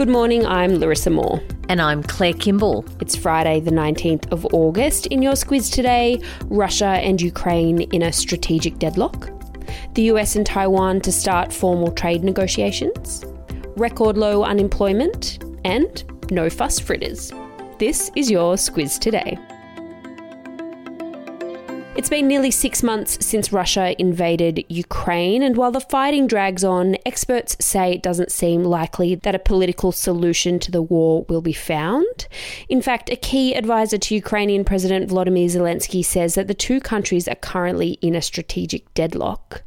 Good morning, I'm Larissa Moore. And I'm Claire Kimball. It's Friday, the 19th of August. In your Squiz today, Russia and Ukraine in a strategic deadlock, the US and Taiwan to start formal trade negotiations, record low unemployment, and no fuss fritters. This is your Squiz today. It's been nearly six months since Russia invaded Ukraine, and while the fighting drags on, experts say it doesn't seem likely that a political solution to the war will be found. In fact, a key advisor to Ukrainian President Volodymyr Zelensky says that the two countries are currently in a strategic deadlock.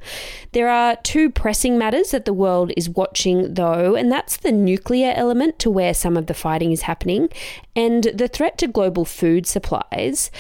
There are two pressing matters that the world is watching, though, and that's the nuclear element to where some of the fighting is happening and the threat to global food supplies.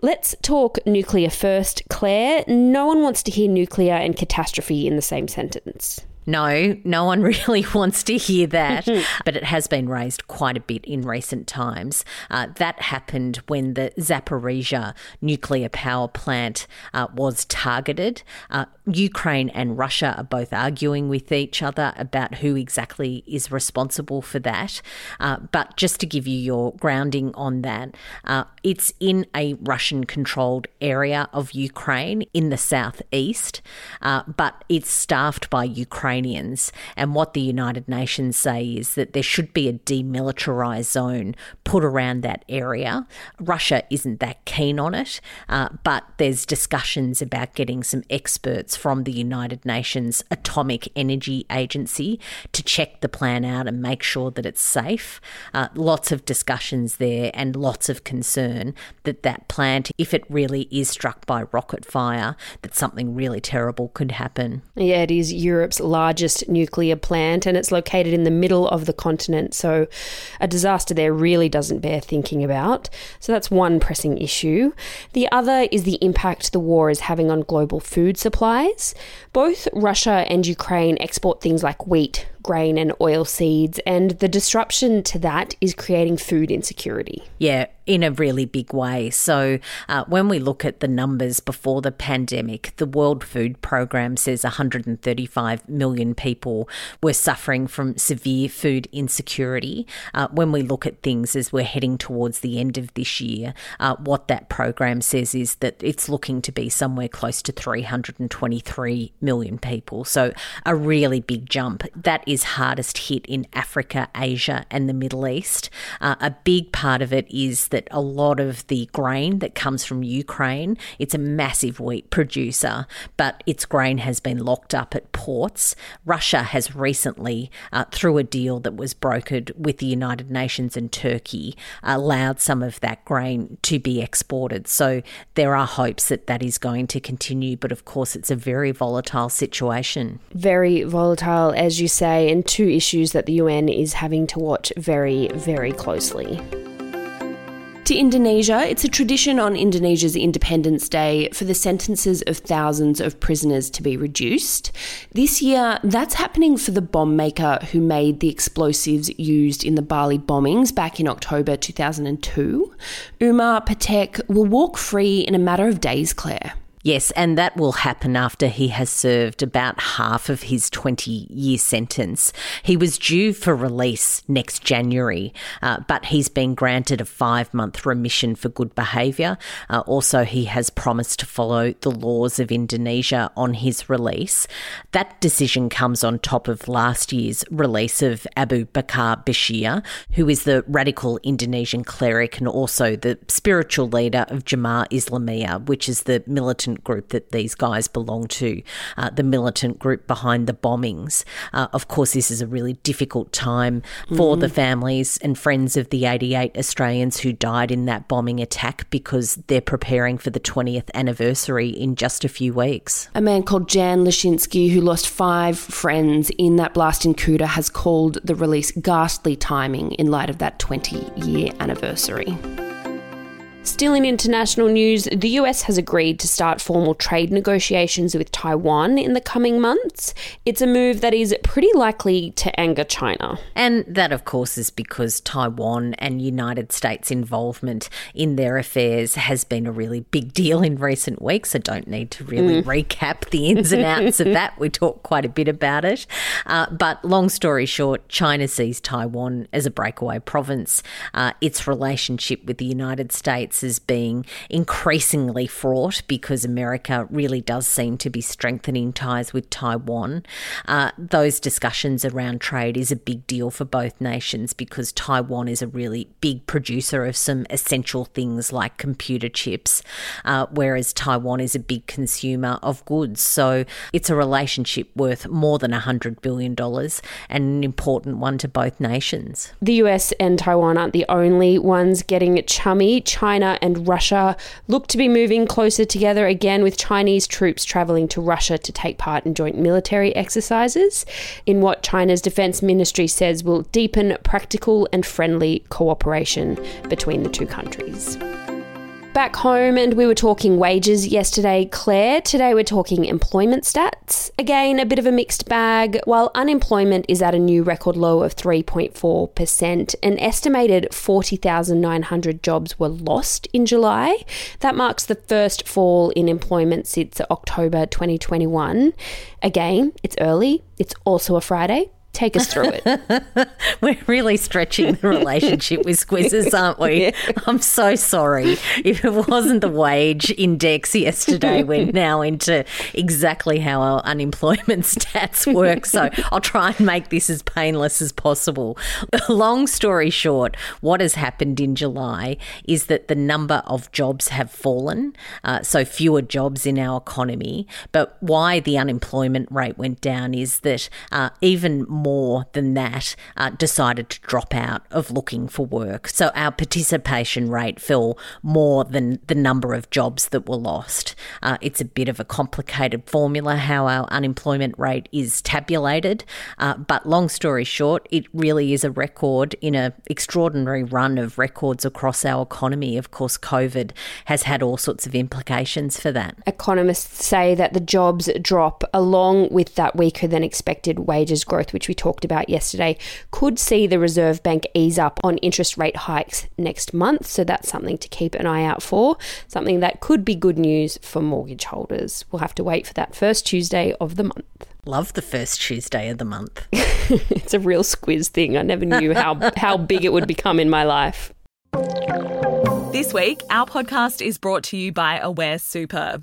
Let's talk nuclear first, Claire. No one wants to hear nuclear and catastrophe in the same sentence. No, no one really wants to hear that, but it has been raised quite a bit in recent times. Uh, that happened when the Zaporizhia nuclear power plant uh, was targeted. Uh, Ukraine and Russia are both arguing with each other about who exactly is responsible for that. Uh, but just to give you your grounding on that, uh, it's in a Russian controlled area of Ukraine in the southeast, uh, but it's staffed by Ukraine And what the United Nations say is that there should be a demilitarized zone put around that area. Russia isn't that keen on it, uh, but there's discussions about getting some experts from the United Nations Atomic Energy Agency to check the plan out and make sure that it's safe. Uh, lots of discussions there and lots of concern that that plant, if it really is struck by rocket fire, that something really terrible could happen. Yeah, it is Europe's largest largest nuclear plant and it's located in the middle of the continent. So a disaster there really doesn't bear thinking about. So that's one pressing issue. The other is the impact the war is having on global food supplies. Both Russia and Ukraine export things like wheat, grain and oil seeds, and the disruption to that is creating food insecurity. Yeah, in a really big way. So, uh, when we look at the numbers before the pandemic, the World Food Programme says 135 million people were suffering from severe food insecurity. Uh, when we look at things as we're heading towards the end of this year, uh, what that program says is that it's looking to be somewhere close to 323 million people. So, a really big jump. That is is hardest hit in Africa, Asia, and the Middle East. Uh, a big part of it is that a lot of the grain that comes from Ukraine, it's a massive wheat producer, but its grain has been locked up at ports. Russia has recently, uh, through a deal that was brokered with the United Nations and Turkey, allowed some of that grain to be exported. So there are hopes that that is going to continue, but of course, it's a very volatile situation. Very volatile, as you say and two issues that the UN is having to watch very, very closely. To Indonesia, it's a tradition on Indonesia's Independence Day for the sentences of thousands of prisoners to be reduced. This year, that's happening for the bomb maker who made the explosives used in the Bali bombings back in October 2002. Umar Patek will walk free in a matter of days, Claire. Yes, and that will happen after he has served about half of his 20 year sentence. He was due for release next January, uh, but he's been granted a five month remission for good behaviour. Uh, also, he has promised to follow the laws of Indonesia on his release. That decision comes on top of last year's release of Abu Bakar Bashir, who is the radical Indonesian cleric and also the spiritual leader of Jemaah Islamiyah, which is the militant militant group that these guys belong to, uh, the militant group behind the bombings. Uh, of course, this is a really difficult time for mm. the families and friends of the 88 Australians who died in that bombing attack because they're preparing for the 20th anniversary in just a few weeks. A man called Jan Laczynski, who lost five friends in that blast in Kuta, has called the release ghastly timing in light of that 20 year anniversary. Still in international news, the US has agreed to start formal trade negotiations with Taiwan in the coming months. It's a move that is pretty likely to anger China. And that, of course, is because Taiwan and United States involvement in their affairs has been a really big deal in recent weeks. I don't need to really mm. recap the ins and outs of that. We talked quite a bit about it. Uh, but long story short, China sees Taiwan as a breakaway province. Uh, its relationship with the United States as being increasingly fraught because America really does seem to be strengthening ties with Taiwan. Uh, those discussions around trade is a big deal for both nations because Taiwan is a really big producer of some essential things like computer chips, uh, whereas Taiwan is a big consumer of goods. So it's a relationship worth more than $100 billion and an important one to both nations. The US and Taiwan aren't the only ones getting chummy. China China and Russia look to be moving closer together again, with Chinese troops travelling to Russia to take part in joint military exercises, in what China's defense ministry says will deepen practical and friendly cooperation between the two countries back home and we were talking wages yesterday, Claire. Today we're talking employment stats. Again, a bit of a mixed bag. While unemployment is at a new record low of 3.4%, an estimated 40,900 jobs were lost in July. That marks the first fall in employment since October 2021. Again, it's early. It's also a Friday. Take us through it. We're really stretching the relationship with Squizzes, aren't we? Yeah. I'm so sorry. If it wasn't the wage index yesterday, we're now into exactly how our unemployment stats work. So I'll try and make this as painless as possible. Long story short, what has happened in July is that the number of jobs have fallen, uh, so fewer jobs in our economy. But why the unemployment rate went down is that uh, even more than that uh, decided to drop out of looking for work. So our participation rate fell more than the number of jobs that were lost. Uh, it's a bit of a complicated formula how our unemployment rate is tabulated, uh, but long story short, it really is a record in an extraordinary run of records across our economy. Of course, COVID has had all sorts of implications for that. Economists say that the jobs drop along with that weaker than expected wages growth, which we talked about yesterday, could see the Reserve Bank ease up on interest rate hikes next month. So that's something to keep an eye out for, something that could be good news for mortgage holders. We'll have to wait for that first Tuesday of the month. Love the first Tuesday of the month. it's a real squiz thing. I never knew how, how big it would become in my life. This week, our podcast is brought to you by Aware Super.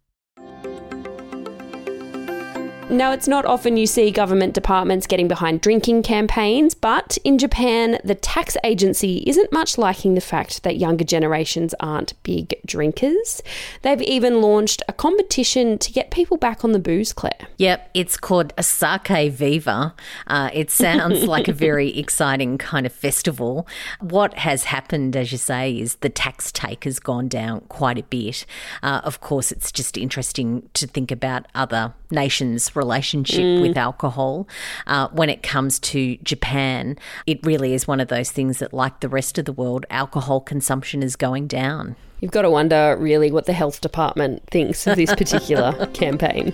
Now, it's not often you see government departments getting behind drinking campaigns, but in Japan, the tax agency isn't much liking the fact that younger generations aren't big drinkers. They've even launched a competition to get people back on the booze, Claire. Yep, it's called Asake Viva. Uh, it sounds like a very exciting kind of festival. What has happened, as you say, is the tax take has gone down quite a bit. Uh, of course, it's just interesting to think about other nations' relationship mm. with alcohol. Uh, when it comes to Japan, it really is one of those things that, like the rest of the world, alcohol consumption is going down. You've got to wonder, really, what the health department thinks of this particular campaign.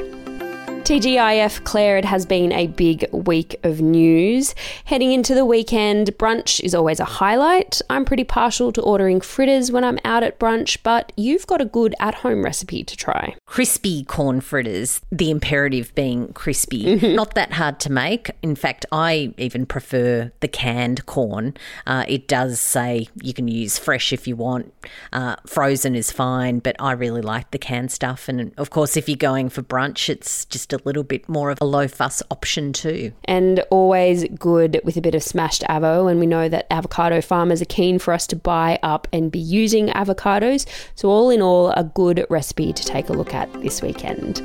TGIF, Claire, it has been a big week of news. Heading into the weekend, brunch is always a highlight. I'm pretty partial to ordering fritters when I'm out at brunch, but you've got a good at home recipe to try. Crispy corn fritters, the imperative being crispy. Mm-hmm. Not that hard to make. In fact, I even prefer the canned corn. Uh, it does say you can use fresh if you want, uh, frozen is fine, but I really like the canned stuff. And of course, if you're going for brunch, it's just a little bit more of a low fuss option too. And always good with a bit of smashed avo. And we know that avocado farmers are keen for us to buy up and be using avocados. So, all in all, a good recipe to take a look at this weekend.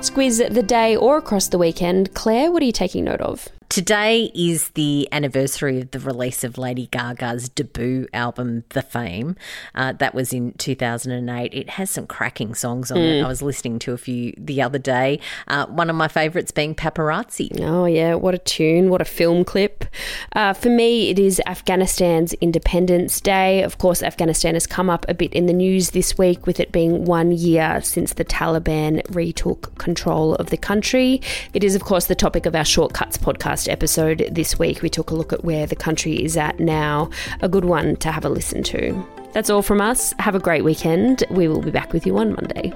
Squiz the day or across the weekend. Claire, what are you taking note of? Today is the anniversary of the release of Lady Gaga's debut album, The Fame. Uh, that was in 2008. It has some cracking songs on mm. it. I was listening to a few the other day. Uh, one of my favourites being Paparazzi. Oh, yeah. What a tune. What a film clip. Uh, for me, it is Afghanistan's Independence Day. Of course, Afghanistan has come up a bit in the news this week with it being one year since the Taliban retook control of the country. It is, of course, the topic of our Shortcuts podcast podcast episode this week, we took a look at where the country is at now. A good one to have a listen to. That's all from us. Have a great weekend. We will be back with you on Monday.